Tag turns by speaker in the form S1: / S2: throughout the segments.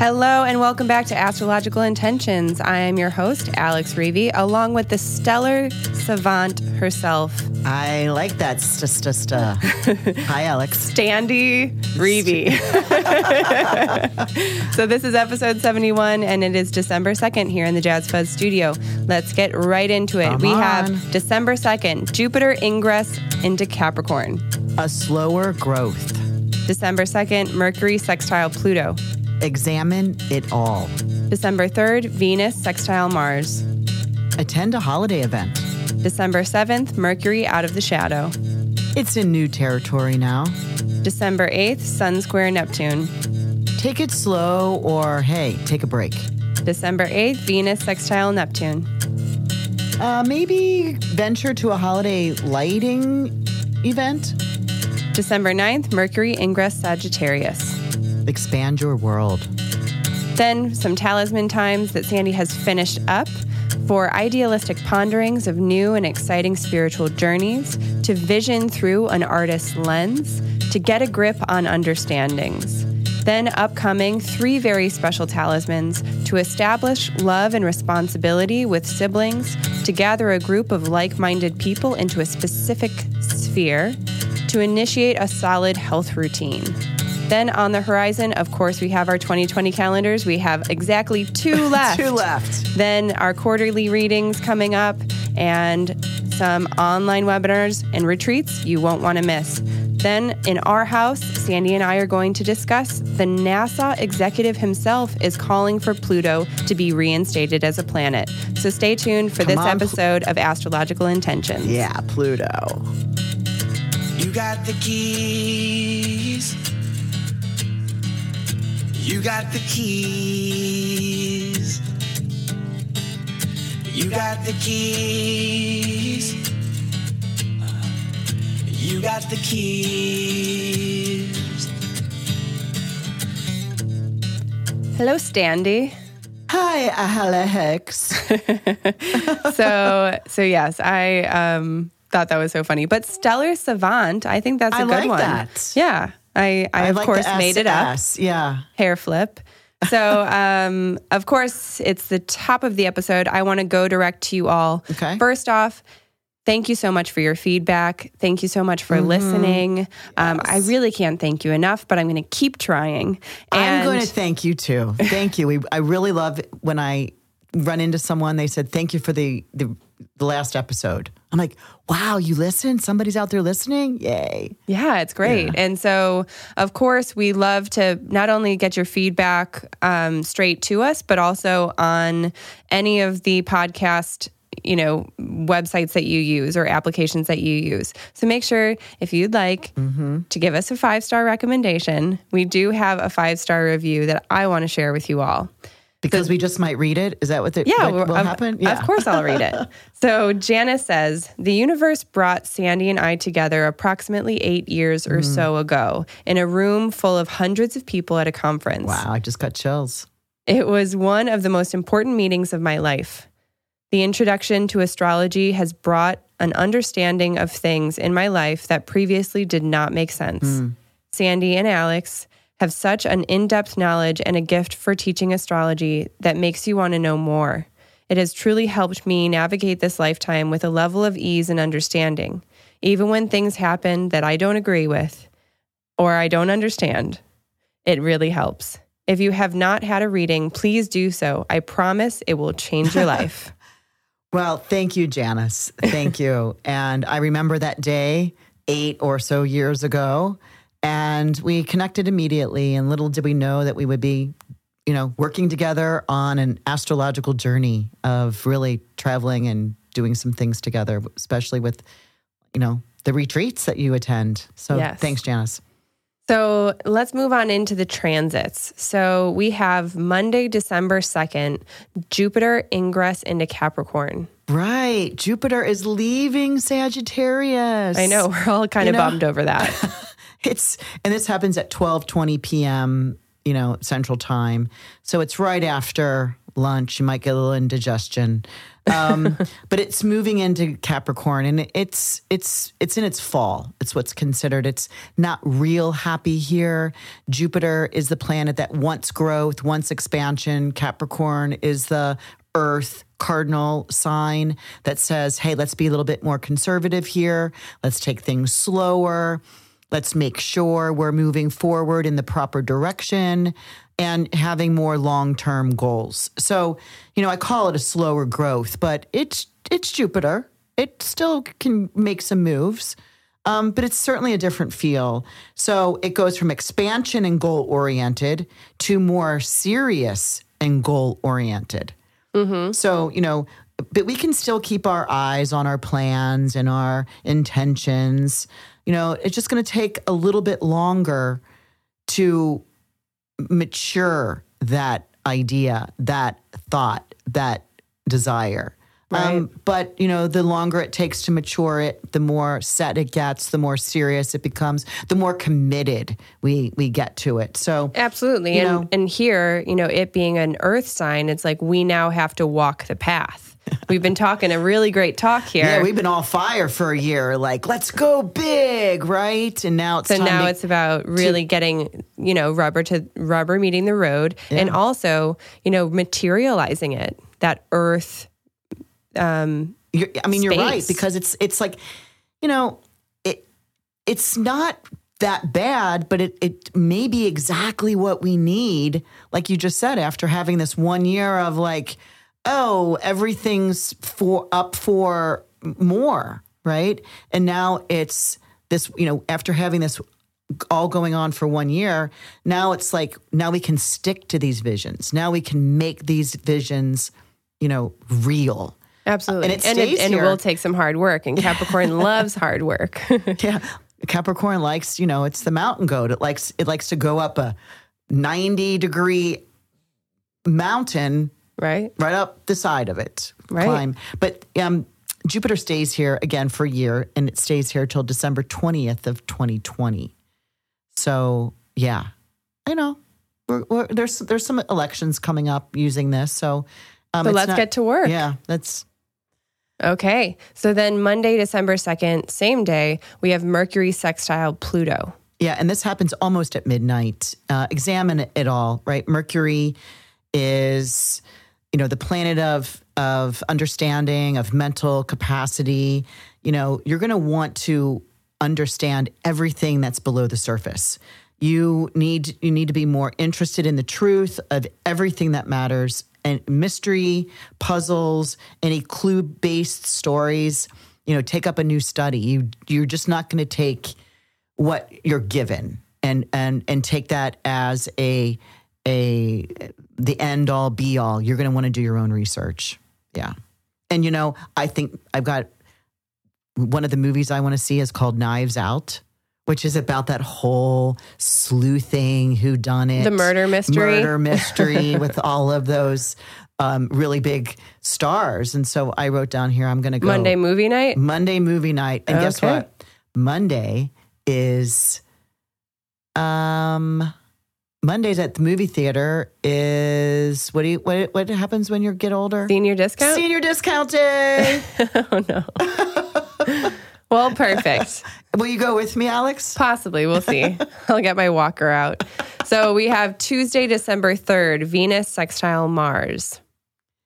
S1: Hello and welcome back to Astrological Intentions. I am your host, Alex Reevy, along with the stellar savant herself,
S2: I like that. St- st- st- Hi, Alex.
S1: Standy Reevy. so this is episode 71 and it is December 2nd here in the Jazz Fuzz studio. Let's get right into it.
S2: Come
S1: we
S2: on.
S1: have December 2nd, Jupiter ingress into Capricorn.
S2: A slower growth.
S1: December 2nd, Mercury sextile Pluto.
S2: Examine it all.
S1: December 3rd, Venus sextile Mars.
S2: Attend a holiday event.
S1: December 7th, Mercury out of the shadow.
S2: It's in new territory now.
S1: December 8th, Sun square Neptune.
S2: Take it slow or, hey, take a break.
S1: December 8th, Venus sextile Neptune.
S2: Uh, maybe venture to a holiday lighting event.
S1: December 9th, Mercury ingress Sagittarius.
S2: Expand your world.
S1: Then some talisman times that Sandy has finished up for idealistic ponderings of new and exciting spiritual journeys, to vision through an artist's lens, to get a grip on understandings. Then upcoming three very special talismans to establish love and responsibility with siblings, to gather a group of like minded people into a specific sphere, to initiate a solid health routine. Then on the horizon, of course, we have our 2020 calendars. We have exactly two left.
S2: Two left.
S1: Then our quarterly readings coming up and some online webinars and retreats you won't want to miss. Then in our house, Sandy and I are going to discuss the NASA executive himself is calling for Pluto to be reinstated as a planet. So stay tuned for
S2: Come
S1: this
S2: on, Pl-
S1: episode of Astrological Intentions.
S2: Yeah, Pluto.
S3: You got the keys. You got the keys. You got the keys. You got the keys.
S1: Hello, Standy.
S2: Hi, Alex.
S1: so so yes, I um thought that was so funny. But Stellar Savant, I think that's a
S2: I
S1: good
S2: like
S1: one.
S2: that.
S1: Yeah. I, I, of
S2: like
S1: course made it up.
S2: SS. Yeah.
S1: Hair flip. So um of course it's the top of the episode. I want to go direct to you all.
S2: Okay.
S1: First off, Thank you so much for your feedback. Thank you so much for
S2: Mm-hmm.
S1: listening. Um, I really can't thank you enough, but I'm going to keep trying. And- I'm
S2: going to thank you too. Thank you. We, I really love when I run into someone. They said, "Thank you for the, the the last episode." I'm like, "Wow, you listen? Somebody's out there listening! Yay!"
S1: Yeah, it's great. And so, of course, we love to not only get your feedback um, straight to us, but also on any of the podcast you know websites that you use or applications that you use so make sure if you'd like to give us a five star recommendation we do have a five star review that i want to share with you all
S2: Because we just might read it. Is that what, the,
S1: yeah,
S2: what will
S1: of,
S2: happen?
S1: Of course, I'll read it. So Janice says the universe brought Sandy and I together approximately eight years or
S2: Mm.
S1: so ago in a room full of hundreds of people at a conference.
S2: Wow, I just got chills.
S1: It was one of the most important meetings of my life. The introduction to astrology has brought an understanding of things in my life that previously did not make sense. Sandy and Alex have such an in depth knowledge and a gift for teaching astrology that makes you want to know more. It has truly helped me navigate this lifetime with a level of ease and understanding, even when things happen that I don't agree with or I don't understand. It really helps. If you have not had a reading, please do so. I promise it will change your life.
S2: Well, thank you, Janice. Thank you. And I remember that day eight or so years ago, and we connected immediately. And little did we know that we would be, you know, working together on an astrological journey of really traveling and doing some things together, especially with, you know, the retreats that you attend. So
S1: Yes.
S2: thanks, Janice.
S1: So let's move on into the transits. So we have Monday, December 2nd, Jupiter ingress into Capricorn.
S2: Right. Jupiter is leaving Sagittarius.
S1: I know we're all kind
S2: You
S1: of
S2: know-
S1: bummed over that.
S2: It's and this happens at 12:20 p.m., you know, central time. So it's right after lunch. You might get a little indigestion. Um, but it's moving into Capricorn, and it's it's it's in its fall. It's what's considered. It's not real happy here. Jupiter is the planet that wants growth, wants expansion. Capricorn is the Earth cardinal sign that says, "Hey, let's be a little bit more conservative here. Let's take things slower." Let's make sure we're moving forward in the proper direction and having more long-term goals. So, you know, I call it a slower growth, but it's it's Jupiter. It still can make some moves. Um, but it's certainly a different feel. So it goes from expansion and goal oriented to more serious and goal oriented. So, you know, but we can still keep our eyes on our plans and our intentions. You know, it's just going to take a little bit longer to mature that idea, that thought, that desire. Um, but you know, the longer it takes to mature it, the more set it gets, the more serious it becomes, the more committed we we get to it. So
S1: Absolutely.
S2: You
S1: and
S2: know-
S1: and here, you know, it being an earth sign, it's like we now have to walk the path. We've been talking a really great talk here.
S2: yeah, we've been all fire for a year, like let's go big, right? And now it's
S1: so now
S2: to-
S1: it's about really getting, you know, rubber to rubber meeting the road and also, you know, materializing it. That earth um
S2: You're, I mean, you're right because it's it's like, you know, it it's not that bad, but it it may be exactly what we need. Like you just said, after having this one year of like, oh, everything's for up for more, right? And now it's this, you know, after having this all going on for one year, now it's like now we can stick to these visions. Now we can make these visions, you know, real.
S1: absolutely.
S2: And it
S1: and it, and it will take some hard work and Capricorn loves hard work.
S2: Yeah. Capricorn likes, you know, it's the mountain goat. It likes it likes to go up a 90 degree mountain
S1: right?
S2: right up the side of it.
S1: Right.
S2: Climb. But um Jupiter stays here again for a year and it stays here till December 20th of 2020. So, yeah. I know. We're, we're, there's there's some elections coming up using this. So, um,
S1: So let's
S2: not-
S1: get to work.
S2: Yeah, that's
S1: Okay. So then Monday, December 2nd, same day, we have Mercury sextile Pluto.
S2: Yeah, and this happens almost at midnight. Uh, examine it all, right? Mercury is, you know, the planet of of understanding, of mental capacity. You know, you're going to want to understand everything that's below the surface. You need you need to be more interested in the truth of everything that matters and mystery, puzzles, any clue based stories. You know, take up a new study. You you're just not going to take what you're given and and and take that as a a the end all be all you're going to want to do your own research yeah and you know i think i've got one of the movies i want to see is called knives out which is about that whole sleuthing who done it
S1: The murder mystery.
S2: murder mystery with all of those um, really big stars and so i wrote down here i'm going to go
S1: Monday movie night.
S2: Monday movie night. And guess what? Monday is um Mondays at the movie theater is what do you what what happens when you get older?
S1: Senior discount?
S2: Senior discount day.
S1: oh, no. well, perfect.
S2: Will you go with me, Alex?
S1: Possibly. We'll see. I'll get my walker out. So we have Tuesday, December 3rd, Venus sextile Mars.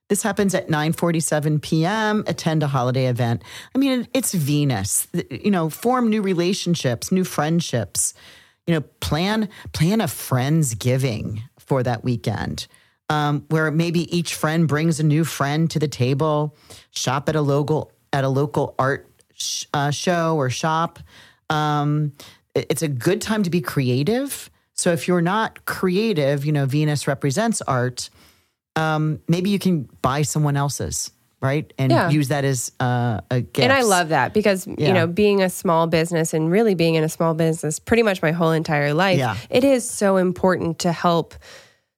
S2: This happens at 9:47 p.m. Attend a holiday event. I mean, it's Venus. You know, form new relationships, new friendships. You know, plan plan a friends giving for that weekend. Um, where maybe each friend brings a new friend to the table. Shop at a local at a local art sh- uh, show or shop. Um, it- it's a good time to be creative. So if you're not creative, you know, Venus represents art um, maybe you can buy someone else's, right? And
S1: Yeah.
S2: use that as uh, a gift.
S1: And I love that because,
S2: Yeah.
S1: you know, being a small business and really being in a small business pretty much my whole entire life,
S2: Yeah.
S1: it is so important to help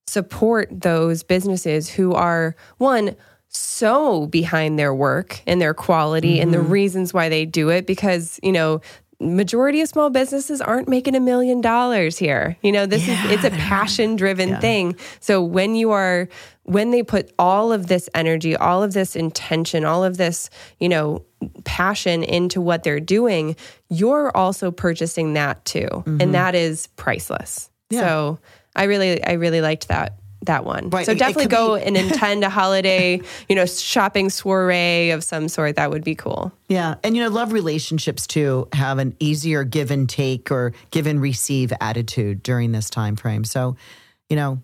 S1: support those businesses who are, one, so behind their work and their quality and the
S2: Mm-hmm.
S1: reasons why they do it because, you know, majority of small businesses aren't making a million dollars here. You know, this is it's a passion driven thing. So when you are when they put all of this energy, all of this intention, all of this, you know, passion into what they're doing, you're also purchasing that too. And that is priceless.
S2: Mm-hmm. Yeah.
S1: So I really I really liked that that one.
S2: Right.
S1: So
S2: It- it
S1: definitely
S2: could
S1: go
S2: be-
S1: and attend a holiday, you know, shopping soiree of some sort. That would be cool.
S2: Yeah. And, you know, love relationships too have an easier give and take or give and receive attitude during this time frame. So, you know,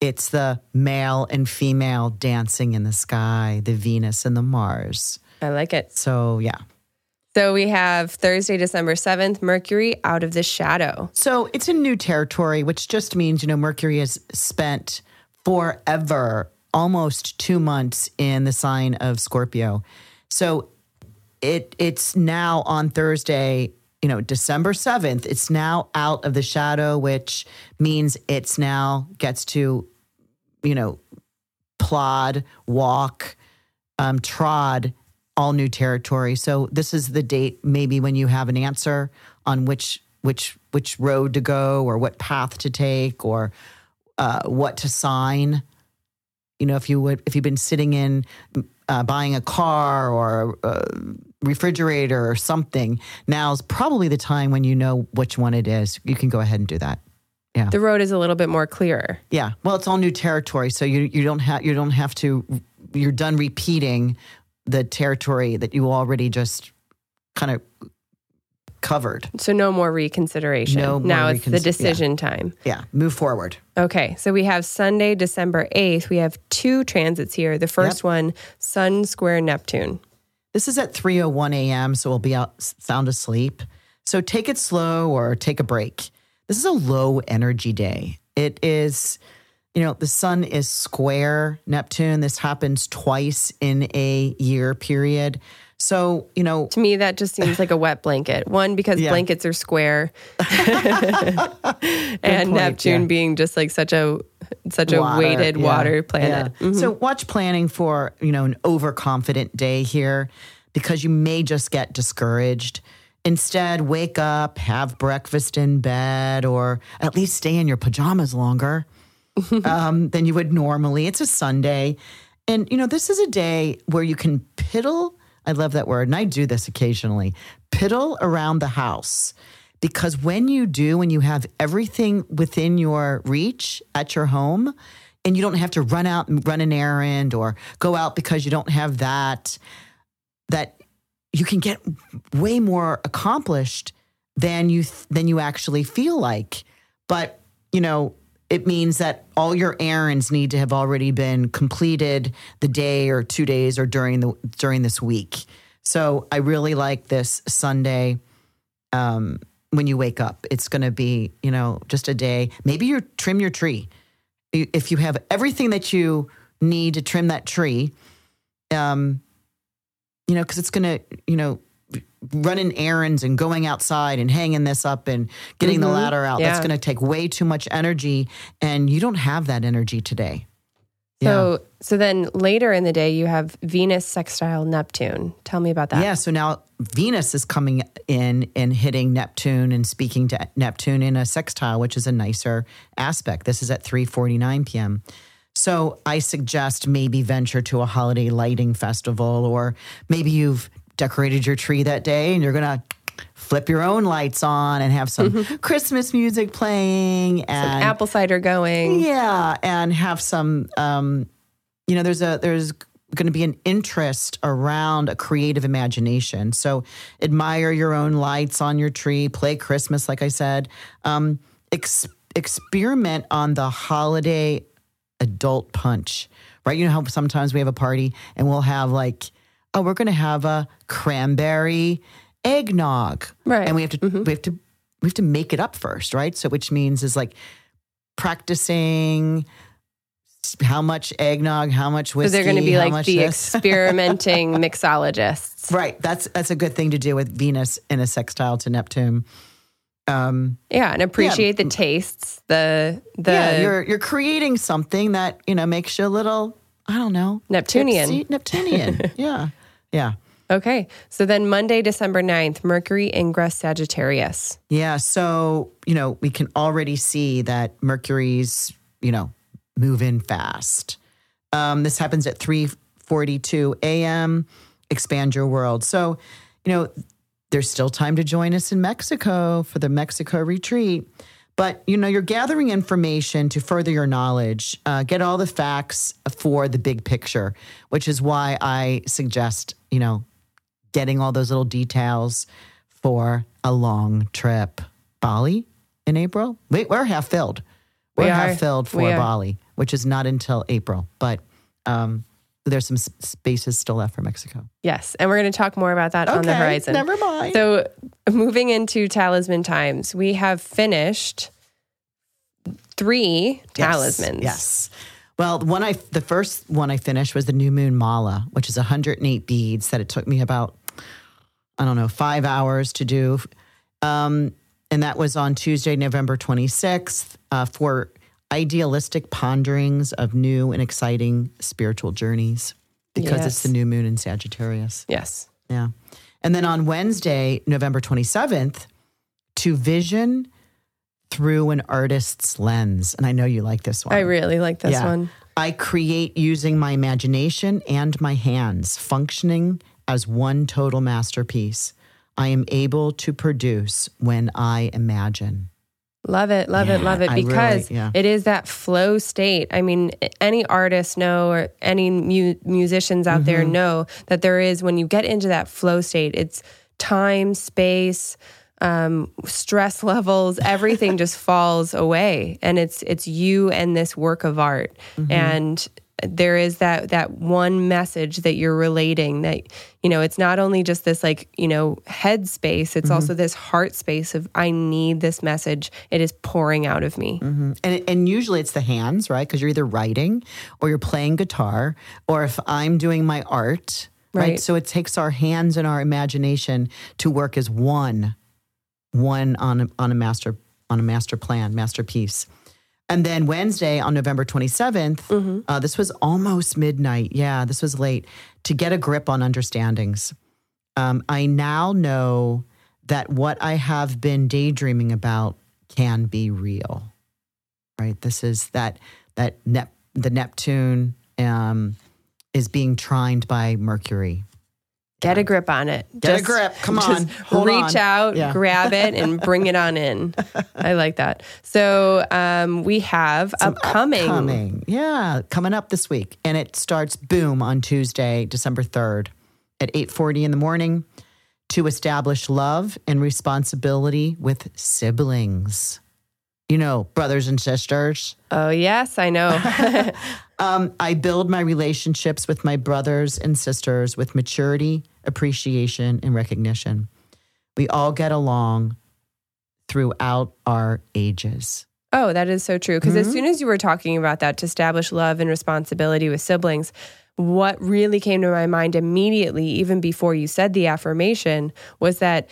S2: it's the male and female dancing in the sky, the Venus and the Mars.
S1: I like it.
S2: So, yeah.
S1: So we have Thursday, December 7th, Mercury out of the shadow.
S2: So it's in new territory, which just means, you know, Mercury has spent forever, almost two months in the sign of Scorpio. So it it's now on Thursday, you know, December 7th, it's now out of the shadow, which means it's now gets to, you know, plod, walk, um, trod all new territory. So this is the date maybe when you have an answer on which which which road to go or what path to take or uh, what to sign. You know, if you would if you've been sitting in uh, buying a car or a refrigerator or something, now's probably the time when you know which one it is. You can go ahead and do that. Yeah.
S1: The road is a little bit more clearer.
S2: Yeah. Well, it's all new territory, so you you don't have you don't have to. You're done repeating the territory that you already just kind of covered.
S1: So no more reconsideration.
S2: No more
S1: now it's the decision time.
S2: Yeah. Move forward.
S1: Okay, so we have Sunday, December 8th. We have two transits here. The first
S2: Yep.
S1: one, Sun square Neptune.
S2: This is at 3:01 a.m., so we'll be out sound asleep. So take it slow or take a break. This is a low energy day. It is, you know, the sun is square Neptune. This happens twice in a year period. So, you know,
S1: To me, that just seems like a wet blanket. One, because
S2: Yeah.
S1: blankets are square, and
S2: point,
S1: Neptune
S2: yeah.
S1: being just like such a such a
S2: water,
S1: weighted
S2: yeah,
S1: water planet.
S2: yeah. So watch planning for, you know, an overconfident day here because you may just get discouraged. Instead, wake up, have breakfast in bed, or at least stay in your pajamas longer um, than you would normally. It's a Sunday. And, you know, this is a day where you can piddle. I love that word. And I do this occasionally piddle around the house. Because when you do, when you have everything within your reach at your home, and you don't have to run out and run an errand or go out because you don't have that, that you can get way more accomplished than you than you actually feel like. But you know, it means that all your errands need to have already been completed the day or two days or during the during this week. So I really like this Sunday. Um, when you wake up, it's going to be you know just a day. Maybe you trim your tree if you have everything that you need to trim that tree. Um, you know, because it's going to, you know, running errands and going outside and hanging this up and getting the mm-hmm. ladder out. That's going to take way too much energy, and you don't have that energy today.
S1: So so then later in the day you have Venus sextile Neptune. Tell me about that.
S2: Yeah. So now Venus is coming in and hitting Neptune and speaking to Neptune in a sextile, which is a nicer aspect. This is at 3:49 p.m. So I suggest maybe venture to a holiday lighting festival, or maybe you've decorated your tree that day and you're gonna flip your own lights on and have some Christmas music playing and
S1: Apple cider going.
S2: yeah, and have some. Um, you know, there's a there's going to be an interest around a creative imagination. So admire your own lights on your tree. Play Christmas, like I said. Um, ex- experiment on the holiday adult punch. Right? You know how sometimes we have a party and we'll have like, oh, we're going to have a cranberry eggnog,
S1: Right.
S2: And we have to we have to we have to make it up first, right? So which means is like practicing how much eggnog, how much
S1: So
S2: whiskey.
S1: they're going to be like the
S2: this.
S1: experimenting mixologists.
S2: right. That's that's a good thing to do with Venus in a sextile to Neptune. Um,
S1: Yeah, and appreciate the tastes. The the
S2: yeah, you're you're creating something that you know makes you a little I don't know
S1: Neptunian.
S2: tipsy. Neptunian. yeah, yeah.
S1: Okay. So then Monday, December 9th, Mercury ingress Sagittarius.
S2: Yeah. So, you know, we can already see that Mercury's, you know, moving fast. Um, this happens at 3:42 a.m. Expand your world. So, you know, there's still time to join us in Mexico for the Mexico retreat. But you know, you're gathering information to further your knowledge. Uh, get all the facts for the big picture, which is why I suggest you know getting all those little details for a long trip. Bali in April. Wait, we're half filled. We're
S1: We
S2: half filled for Bali, which is not until April, but um, there's some spaces still left for Mexico.
S1: Yes. And we're going to talk more about that on the horizon.
S2: never mind.
S1: So moving into talisman times, we have finished three
S2: Yes,
S1: talismans.
S2: Yes. Well, the one I the first one I finished was the New Moon Mala, which is 108 beads that it took me about I don't know five hours to do, um, and that was on Tuesday, November 26th, uh, for idealistic ponderings of new and exciting spiritual journeys because
S1: Yes.
S2: it's the new moon in Sagittarius.
S1: Yes.
S2: Yeah. And then on Wednesday, November 27th, to vision through an artist's lens. And I know you like this one.
S1: I really like this
S2: Yeah.
S1: one.
S2: I create using my imagination and my hands, functioning as one total masterpiece. I am able to produce when I imagine.
S1: Love it, love it, love it
S2: I really-
S1: because
S2: yeah.
S1: it is that flow state. I mean, any artists know or any mu- musicians out
S2: Mm-hmm.
S1: there know that there is when you get into that flow state, it's time, space, um, stress levels, everything just falls away, and it's it's you and this work of art,
S2: Mm-hmm.
S1: and there is that that one message that you're relating that you know it's not only just this like you know head space it's mm-hmm. also this heart space of i need this message it is pouring out of me mm-hmm.
S2: And, and usually it's the hands, right? Because you're either writing or you're playing guitar, or if I'm doing my art, right?
S1: Right.
S2: So it takes our hands and our imagination to work as one, one on a, on a master on a master plan, masterpiece. And then Wednesday on November 27th, uh, this was almost midnight. Yeah, this was late. To get a grip on understandings. Um, I now know that what I have been daydreaming about can be real. Right. This is that that Nep- the Neptune um, is being trined by Mercury.
S1: Get a grip on it
S2: Get a grip. Come on. Hold
S1: reach
S2: on.
S1: out
S2: Yeah.
S1: grab it and bring it on in i like that so um, we have upcoming
S2: Coming. Yeah, coming up this week. And it starts boom on Tuesday, December 3rd at 8:40 in the morning to establish love and responsibility with siblings. You know, brothers and sisters.
S1: oh yes i know
S2: Um, I build my relationships with my brothers and sisters with maturity, appreciation, and recognition. We all get along throughout our ages.
S1: Oh, that is so true. Because
S2: Mm-hmm.
S1: as soon as you were talking about that, to establish love and responsibility with siblings, what really came to my mind immediately, even before you said the affirmation, was that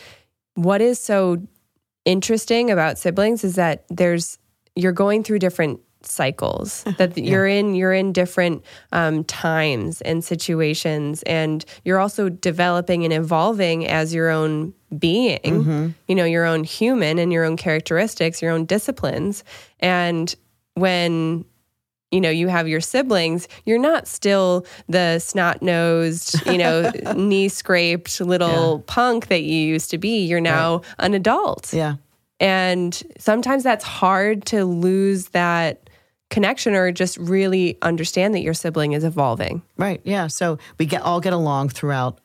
S1: what is so interesting about siblings is that there's you're going through different cycles that you're in you're in different um, times and situations and you're also developing and evolving as your own being you know your own human and your own characteristics your own disciplines. And when you know you have your siblings you're not still the snot-nosed you know knee scraped little punk that you used to be. You're now an adult.
S2: Yeah.
S1: and sometimes that's hard to lose that connection or just really understand that your sibling is evolving.
S2: Right. Yeah. So we get all get along throughout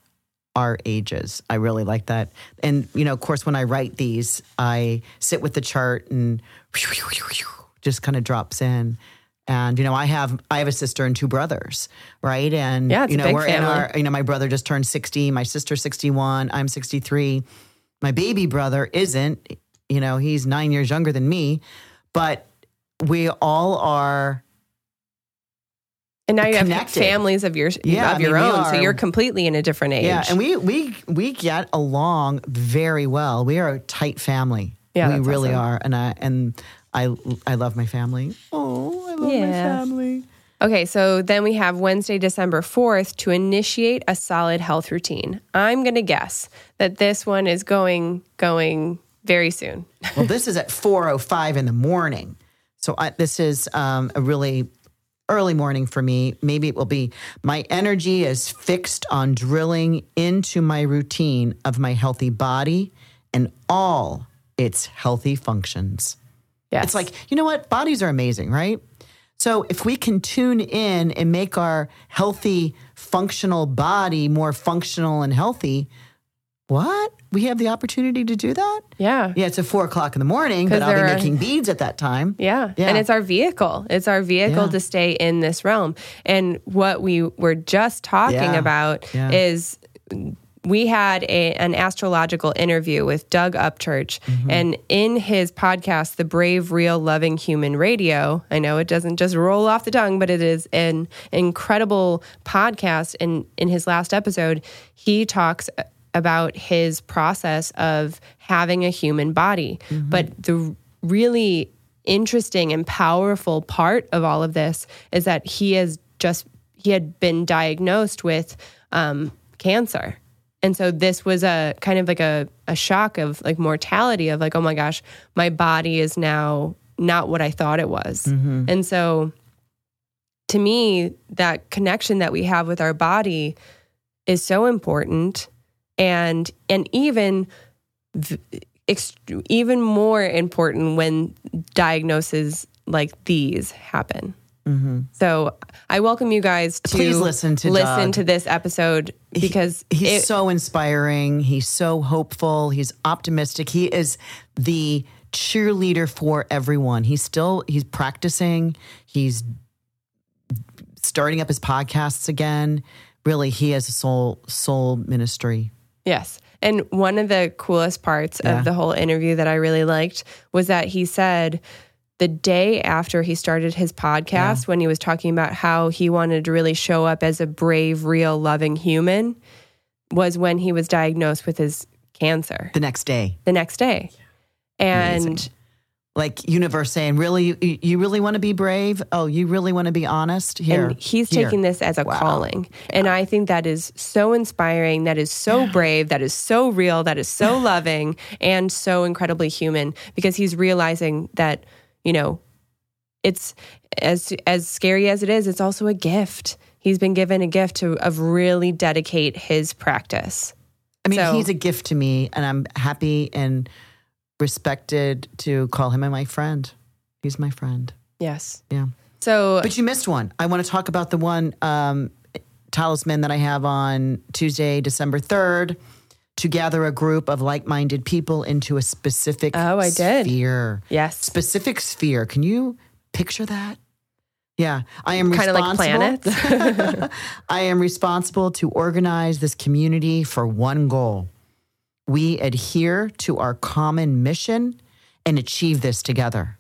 S2: our ages. I really like that. And you know, of course, when I write these, I sit with the chart and just kind of drops in. And you know, I have I have a sister and two brothers, right? And
S1: Yeah,
S2: you know, we're in our you know, my brother just turned 60, my sister 61, I'm 63. My baby brother isn't, you know, he's 9 years younger than me, but we all are
S1: And now you have families of your
S2: Yeah,
S1: of
S2: I
S1: your
S2: mean,
S1: own, so you're completely in a different age.
S2: Yeah, and we we we get along very well. We are a tight family.
S1: Yeah,
S2: we really
S1: awesome.
S2: are, and I and I I love my family. Oh, I love my family.
S1: Okay, so then we have Wednesday, December 4th to initiate a solid health routine. I'm going to guess that this one is going going very soon.
S2: Well, this is at 4:05 in the morning. So I, this is um, a really early morning for me. Maybe it will be my energy is fixed on drilling into my routine of my healthy body and all its healthy functions.
S1: Yes.
S2: It's like, you know what? Bodies are amazing, right? So if we can tune in and make our healthy, functional body more functional and healthy, what? We have the opportunity to do that?
S1: yeah.
S2: Yeah, it's at four o'clock in the morning, but I'll be
S1: are-
S2: making beads at that time.
S1: Yeah.
S2: Yeah.
S1: And it's our vehicle. It's our vehicle
S2: Yeah.
S1: to stay in this realm. And what we were just talking
S2: Yeah.
S1: about is we had a, an astrological interview with Doug Upchurch.
S2: Mm-hmm.
S1: And in his podcast, The Brave, Real, Loving Human Radio, I know it doesn't just roll off the tongue, but it is an incredible podcast. And in his last episode, he talks about his process of having a human body. But the really interesting and powerful part of all of this is that he has just he had been diagnosed with um, cancer. And so this was a kind of like a, a shock of like mortality of like oh my gosh my body is now not what i thought it was. And so to me that connection that we have with our body is so important and and even even more important when diagnoses like these happen. Mm-hmm. So I welcome you guys to
S2: Please listen to
S1: listen
S2: Doug.
S1: to this episode because
S2: He's
S1: it-
S2: so inspiring. He's so hopeful. He's optimistic. He is the cheerleader for everyone. He's still he's practicing. He's starting up his podcasts again. Really, he has a soul soul ministry.
S1: Yes. And one of the coolest parts
S2: Yeah.
S1: of the whole interview that I really liked was that he said the day after he started his podcast, when he was talking about how he wanted to really show up as a brave, real, loving human, was when he was diagnosed with his cancer
S2: The next day,
S1: the next day. And
S2: Amazing. Like universe saying, "Really, you, you really want to be brave? Oh, you really want to be honest? Here,
S1: and he's
S2: here.
S1: taking this as a
S2: Wow.
S1: calling. And I think that is so inspiring, that is so brave, that is so real, that is so loving, and so incredibly human because he's realizing that, you know, it's as as scary as it is, it's also a gift. He's been given a gift to of really dedicate his practice.
S2: I mean,
S1: So-
S2: he's a gift to me, and I'm happy and respected to call him my friend. He's my friend.
S1: Yes.
S2: Yeah.
S1: So
S2: But you missed one. I want to talk about the one um, talisman that I have on Tuesday, December 3rd, to gather a group of like minded people into a specific
S1: Oh, I did.
S2: sphere.
S1: yes.
S2: Specific sphere. Can you picture that? Yeah, I am
S1: Kind of like
S2: responsible. I am responsible to organize this community for one goal. We adhere to our common mission and achieve this together.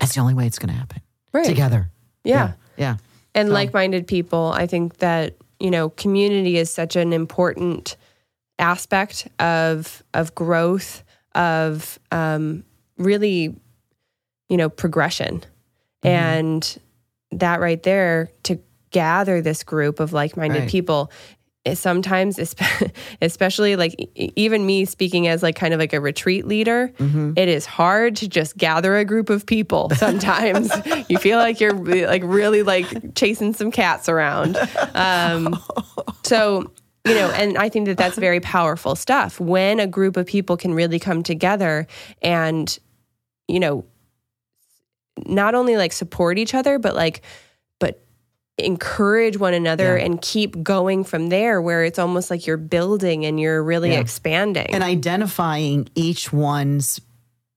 S2: That's the only way it's going to happen.
S1: Right.
S2: Together.
S1: yeah.
S2: Yeah.
S1: and
S2: So-
S1: like-minded people i think that you know community is such an important aspect of of growth of um, really you know progression and that right there to gather this group of like-minded
S2: Right.
S1: people sometimes especially like even me speaking as like kind of like a retreat leader it is hard to just gather a group of people sometimes. You feel like you're like really like chasing some cats around. Um, so you know and i think that that's very powerful stuff. When a group of people can really come together and you know not only like support each other but like encourage one another
S2: Yeah.
S1: and keep going from there where it's almost like you're building and you're really
S2: Yeah.
S1: expanding
S2: And identifying each one's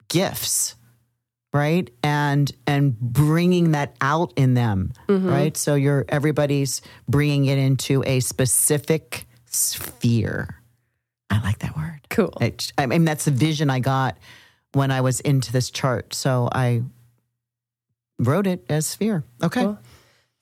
S2: gifts, right? And and bringing that out in them,
S1: Mm-hmm.
S2: right? So you're everybody's bringing it into a specific sphere. I like that word.
S1: cool
S2: It, I mean, that's the vision I got when I was into this chart. So I wrote it as sphere. Okay.
S1: Cool.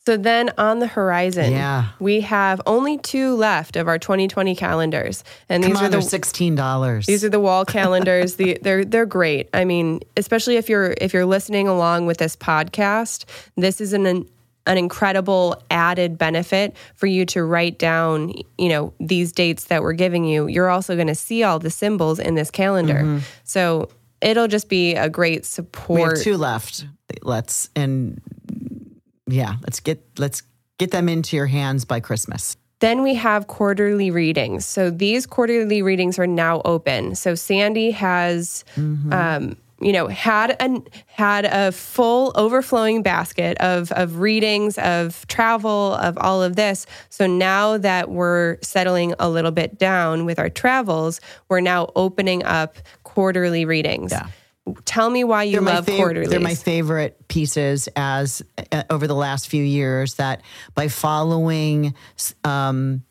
S1: So then on the horizon,
S2: Yeah.
S1: we have only two left of our 2020 calendars, and
S2: Come
S1: these
S2: on,
S1: are the
S2: sixteen dollars.
S1: these are the wall calendars. the, they're they're great. I mean, especially if you're if you're listening along with this podcast, this is an an incredible added benefit for you to write down. You know these dates that we're giving you. You're also going to see all the symbols in this calendar, mm-hmm. so it'll just be a great support.
S2: we have two left. Let's and yeah, let's get let's get them into your hands by Christmas.
S1: Then we have quarterly readings. So these quarterly readings are now open. So Sandy has, um, you know, had an had a full overflowing basket of of readings, of travel, of all of this. So now that we're settling a little bit down with our travels, we're now opening up quarterly readings.
S2: Yeah.
S1: Tell me why you
S2: my
S1: love
S2: fav-
S1: quarterlies.
S2: They're my favorite pieces as uh, over the last few years that by following, um,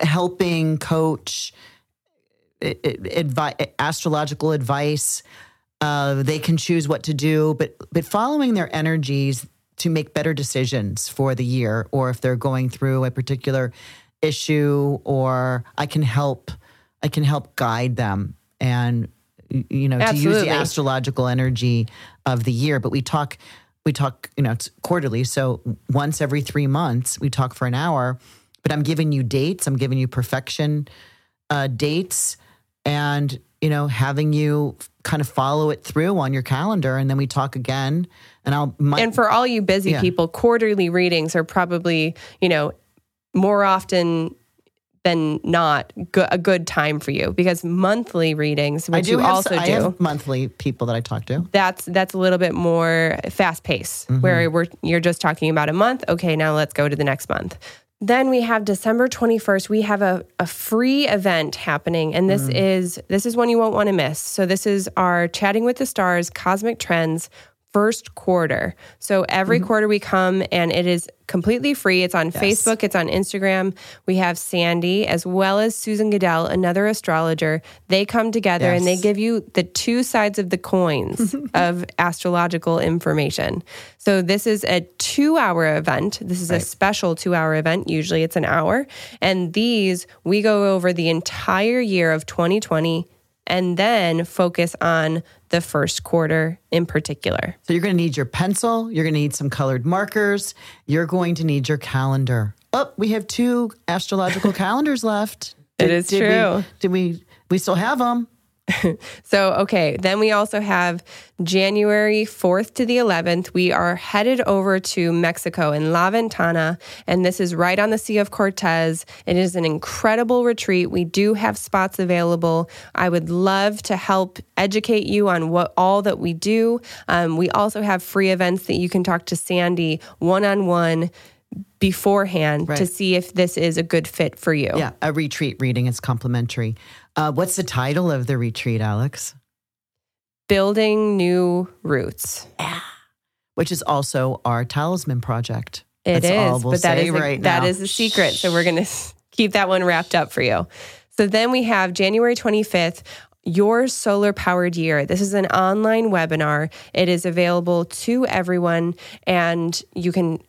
S2: helping coach, advi- astrological advice, uh, they can choose what to do, but but following their energies to make better decisions for the year, or if they're going through a particular issue, or I can help, I can help guide them and you know to use the astrological energy of the year. But we talk, we talk, you know, it's quarterly, so once every three months we talk for an hour. But I'm giving you dates. I'm giving you perfection uh, dates and you know having you kind of follow it through on your calendar and then we talk again and i'll my,
S1: and for all you busy
S2: Yeah.
S1: people, quarterly readings are probably, you know, more often than not go- a good time for you because monthly readings,
S2: i
S1: which
S2: do
S1: you
S2: have,
S1: also
S2: I
S1: do,
S2: have monthly people that i talk to.
S1: that's that's a little bit more fast pace,
S2: Mm-hmm.
S1: where we're you're just talking about a month. Okay now let's go to the next month. Then we have december 21st we have a, a free event happening and this is this is one you won't want to miss. So this is our chatting with the stars cosmic trends first quarter so every mm-hmm. quarter we come and it is completely free it's on facebook it's on instagram we have sandy as well as susan goodell another astrologer they come together and they give you the two sides of the coins of astrological information. So this is a 2-hour event. This is a special 2-hour event. Usually it's an hour. And these we go over the entire year of 2020 and then focus on the first quarter in particular.
S2: so you're going to need your pencil you're going to need some colored markers you're going to need your calendar oh we have two astrological calendars left
S1: It is
S2: did
S1: true.
S2: we, did we we still have them
S1: So, okay, then we also have January 4th to the 11th. We are headed over to Mexico in La Ventana, and this is right on the Sea of Cortez. It is an incredible retreat. We do have spots available. I would love to help educate you on what all that we do. Um, we also have free events that you can talk to Sandy one on one beforehand to see if this is a good fit for you.
S2: yeah a retreat reading is complimentary uh, what's the title of the retreat alex
S1: Building new roots.
S2: which is also our talisman project.
S1: It is,
S2: That's all we'll
S1: but that
S2: say
S1: is a,
S2: right
S1: that is the secret. So we're going to keep that one wrapped up for you. So then we have January 25th, your solar powered year. This is an online webinar. It is available to everyone and you can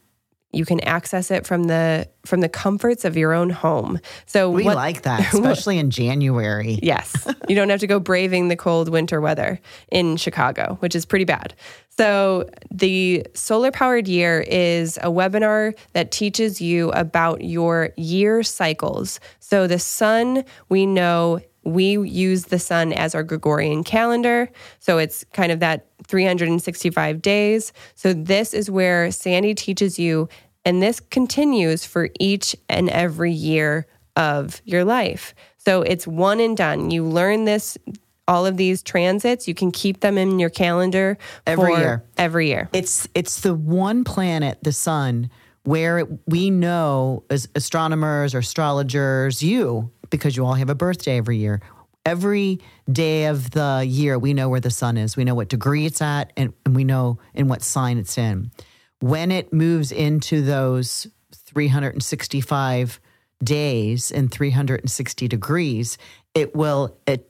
S1: you can access it from the from the comforts of your own home. So
S2: We
S1: what-
S2: like that, especially in January.
S1: Yes. You don't have to go braving the cold winter weather in Chicago, which is pretty bad. So, the Solar Powered Year is a webinar that teaches you about your year cycles. So, the sun, we know we use the sun as our Gregorian calendar. So, it's kind of that 365 days. So, this is where Sandy teaches you, and this continues for each and every year of your life. So it's one and done. You learn this, all of these transits, you can keep them in your calendar
S2: Every year.
S1: Every year.
S2: It's it's the one planet, the sun, where it, we know as astronomers or astrologers, you, because you all have a birthday every year. Every day of the year, we know where the sun is. We know what degree it's at, and, and we know in what sign it's in. When it moves into those 365 days and 360 degrees, it will it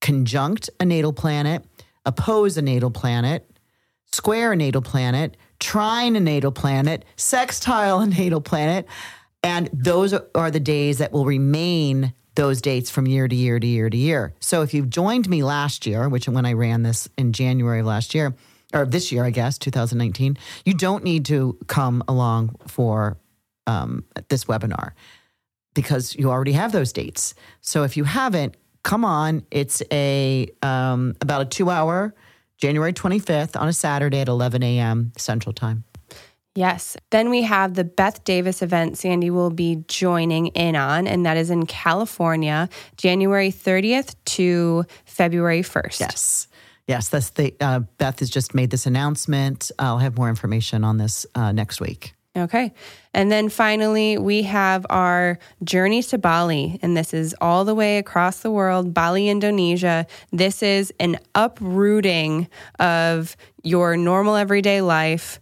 S2: conjunct a natal planet, oppose a natal planet, square a natal planet, trine a natal planet, sextile a natal planet. And those are- are the days that will remain those dates from year to year to year to year. So if you've joined me last year, which when I ran this in January of last year, or this year, I guess, 2019, you don't need to come along for um, this webinar because you already have those dates. So if you haven't, come on. It's a um, about a two hour, January 25th on a Saturday at 11 a.m. Central Time.
S1: Yes. Then we have the Beth Davis event Sandy will be joining in on, and that is in California, January 30th to February 1st.
S2: Yes. Yes, that's the uh, Beth has just made this announcement. I'll have more information on this uh, next week.
S1: Okay. And then finally, we have our journey to Bali. And this is all the way across the world, Bali, Indonesia. This is an uprooting of your normal everyday life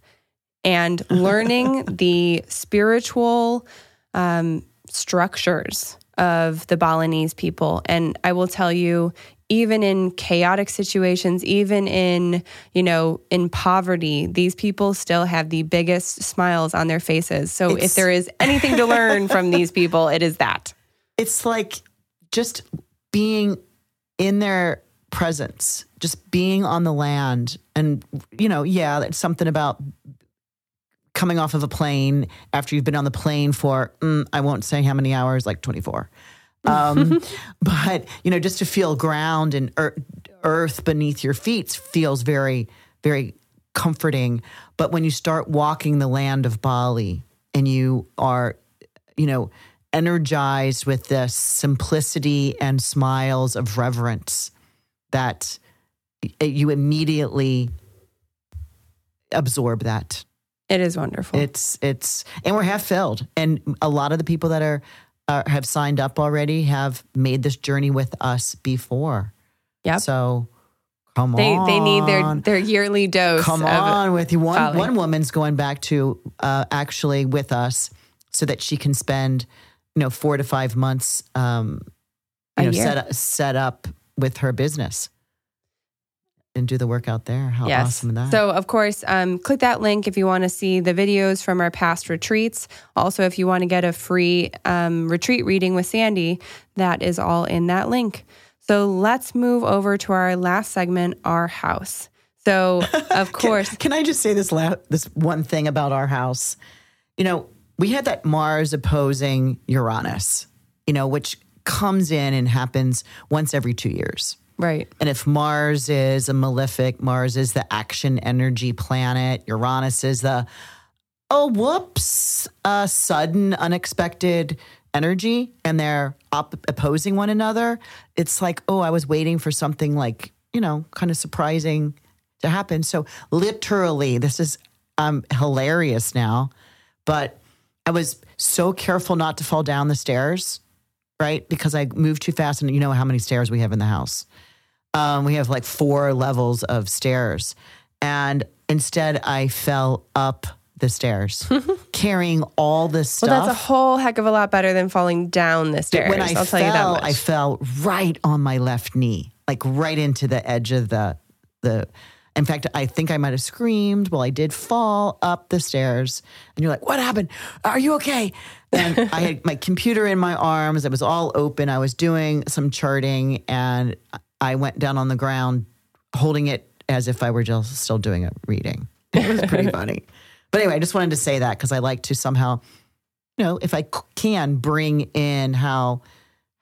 S1: and learning the spiritual um, structures of the Balinese people. And I will tell you, even in chaotic situations, even in, you know, in poverty, these people still have the biggest smiles on their faces. So if there is anything to learn from these people, it is that.
S2: It's like just being in their presence, just being on the land. And, you know, yeah, it's something about coming off of a plane after you've been on the plane for, mm, I won't say how many hours, like 24. Um, but, you know, just to feel ground and ear- earth beneath your feet feels very, very comforting. But when you start walking the land of Bali and you are, you know, energized with the simplicity and smiles of reverence that you immediately absorb that.
S1: It is wonderful.
S2: It's it's and we're half filled, and a lot of the people that are have signed up already have made this journey with us before.
S1: Yeah.
S2: So come
S1: they
S2: on,
S1: they need their their yearly dose.
S2: come on with you. One
S1: Bali.
S2: one woman's going back to uh, actually with us so that she can spend you know four to five months um,
S1: A
S2: you know
S1: year.
S2: set set up with her business and do the work out there. How
S1: yes.
S2: awesome is that?
S1: So, of course, um, click that link if you want to see the videos from our past retreats. Also, if you want to get a free um, retreat reading with Sandy, that is all in that link. So, let's move over to our last segment, Our House. So, of course,
S2: Can I just say this la- this one thing about our house? You know, we had that Mars opposing Uranus, you know, which comes in and happens once every 2 years.
S1: Right.
S2: And if Mars is a malefic, Mars is the action energy planet, Uranus is the oh whoops, uh, sudden unexpected energy and they're op- opposing one another. It's like, oh, I was waiting for something like, you know, kind of surprising to happen. So literally, this is um hilarious now, but I was so careful not to fall down the stairs, right? Because I moved too fast and you know how many stairs we have in the house. Um, we have like four levels of stairs. And instead, I fell up the stairs, carrying all this stuff.
S1: Well, that's a whole heck of a lot better than falling down the stairs.
S2: when I
S1: will
S2: fell,
S1: tell you that much.
S2: I fell right on my left knee, like right into the edge of the the. In fact, I think I might have screamed. Well, I did fall up the stairs, and you're like, "What happened? Are you okay?" And I had my computer in my arms. It was all open. I was doing some charting, and I went down on the ground, holding it as if I were just still doing a reading. It was pretty funny. But anyway, I just wanted to say that because I like to somehow you know, if I c- can bring in how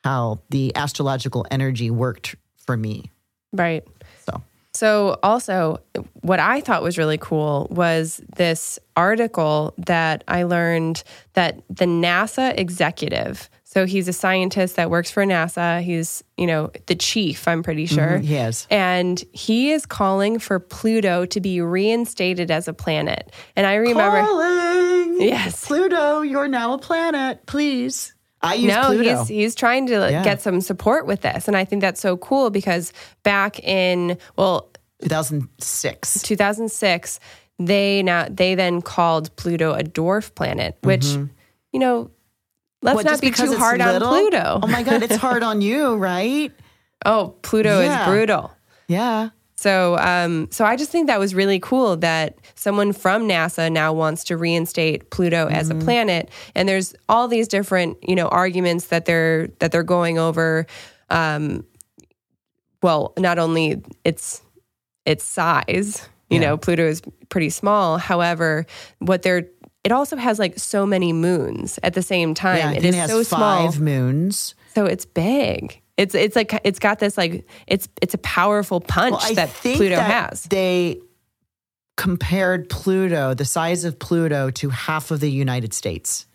S2: how the astrological energy worked for me.
S1: right.
S2: So
S1: So, also, what I thought was really cool was this article that I learned that the NASA executive, so he's a scientist that works for NASA, he's, you know, the chief, I'm pretty mm-hmm. sure.
S2: he is.
S1: And he is calling for Pluto to be reinstated as a planet. And I remember.
S2: Calling.
S1: Yes.
S2: Pluto, you're now a planet. Please. I use
S1: no,
S2: Pluto.
S1: he's he's trying to
S2: Yeah.
S1: get some support with this, and I think that's so cool because back in well
S2: 2006.
S1: 2006, they now they then called Pluto a dwarf planet, which mm-hmm. you know, let's
S2: What,
S1: not be too hard
S2: little?
S1: on Pluto.
S2: Oh my God, it's hard on you, right?
S1: Oh, Pluto
S2: Yeah.
S1: is brutal.
S2: Yeah.
S1: So, um, so I just think that was really cool that someone from NASA now wants to reinstate Pluto as a planet. And there's all these different, you know, arguments that they're that they're going over. Um, well, not only its its size, you
S2: Yeah.
S1: know, Pluto is pretty small. However, what they're it also has like so many moons at the same time.
S2: Yeah,
S1: it is
S2: it has
S1: so small.
S2: five moons.
S1: So it's big. It's it's like it's got this like it's it's a powerful punch
S2: Well,
S1: that Pluto
S2: that
S1: has.
S2: They compared Pluto, the size of Pluto, to half of the United States.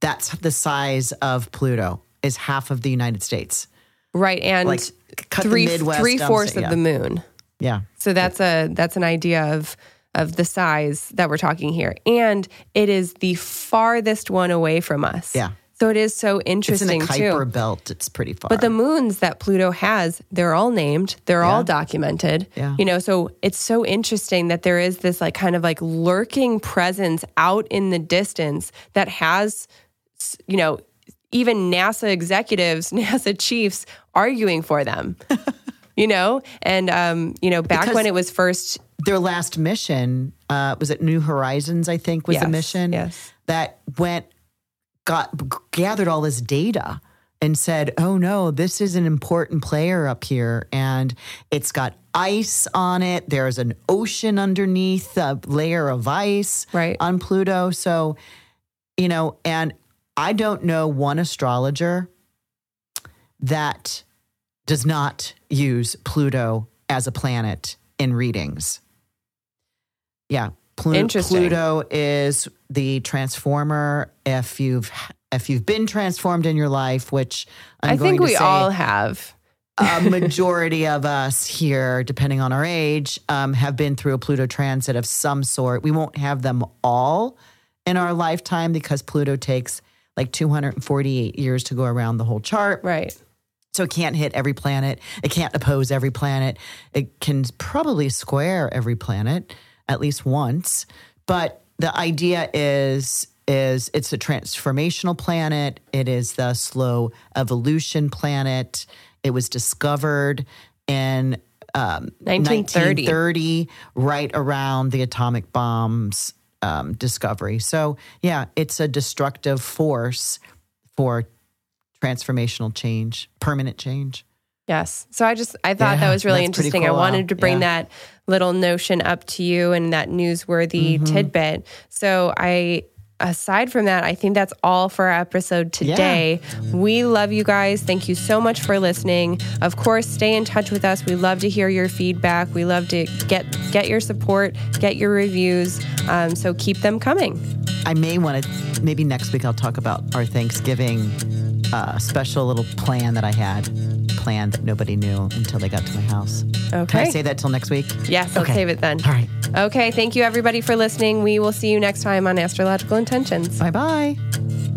S2: That's the size of Pluto. Is half of the United States.
S1: Right. And
S2: Like cut
S1: three
S2: the Midwest,
S1: three fourths of
S2: yeah.
S1: the moon.
S2: Yeah.
S1: So that's a that's an idea of of the size that we're talking here. And it is the farthest one away from us.
S2: Yeah.
S1: So it is so
S2: It's in
S1: interesting
S2: a Kuiper
S1: too.
S2: belt. It's pretty far.
S1: But the moons that Pluto has, they're all named, they're all documented.
S2: Yeah.
S1: You know, so it's so interesting that there is this like kind of like lurking presence out in the distance that has, you know, even NASA executives, NASA chiefs arguing for them. you know, and um, you know, back
S2: Because-
S1: when it was first
S2: their last mission uh, was it New Horizons, I think, was the mission
S1: yes.
S2: that went got gathered all this data and said, "Oh no, this is an important player up here, and it's got ice on it. There's an ocean underneath a layer of ice
S1: Right.
S2: on Pluto. So, you know, and I don't know one astrologer that does not use Pluto as a planet in readings. Yeah,
S1: Interesting.
S2: Pluto is the transformer. If you've if you've been transformed in your life, which I'm
S1: i think we
S2: say
S1: all have.
S2: a majority of us here, depending on our age, um, have been through a Pluto transit of some sort. We won't have them all in our lifetime because Pluto takes like 248 years to go around the whole chart.
S1: Right.
S2: So it can't hit every planet. It can't oppose every planet. It can probably square every planet at least once. But the idea is is it's a transformational planet. It is the slow evolution planet. It was discovered in um,
S1: 1930.
S2: 1930, right around the atomic bombs um, discovery. So yeah, it's a destructive force for transformational change, permanent change.
S1: Yes. So I just I thought
S2: Yeah,
S1: that was really interesting. I wanted to bring
S2: Yeah.
S1: that little notion up to you and that newsworthy
S2: Mm-hmm.
S1: tidbit. So I aside from that, I think that's all for our episode today. We love you guys. Thank you so much for listening. Of course, stay in touch with us. We love to hear your feedback. We love to get get your support, get your reviews. Um, so keep them coming.
S2: I may want to, maybe next week I'll talk about our Thanksgiving uh, special little plan that I had planned that nobody knew until they got to my house.
S1: Okay.
S2: Can I say that till next week?
S1: Yes, I'll
S2: Okay.
S1: save it then.
S2: All right.
S1: Okay, thank you everybody for listening. We will see you next time on Astrological Intentions.
S2: Bye bye.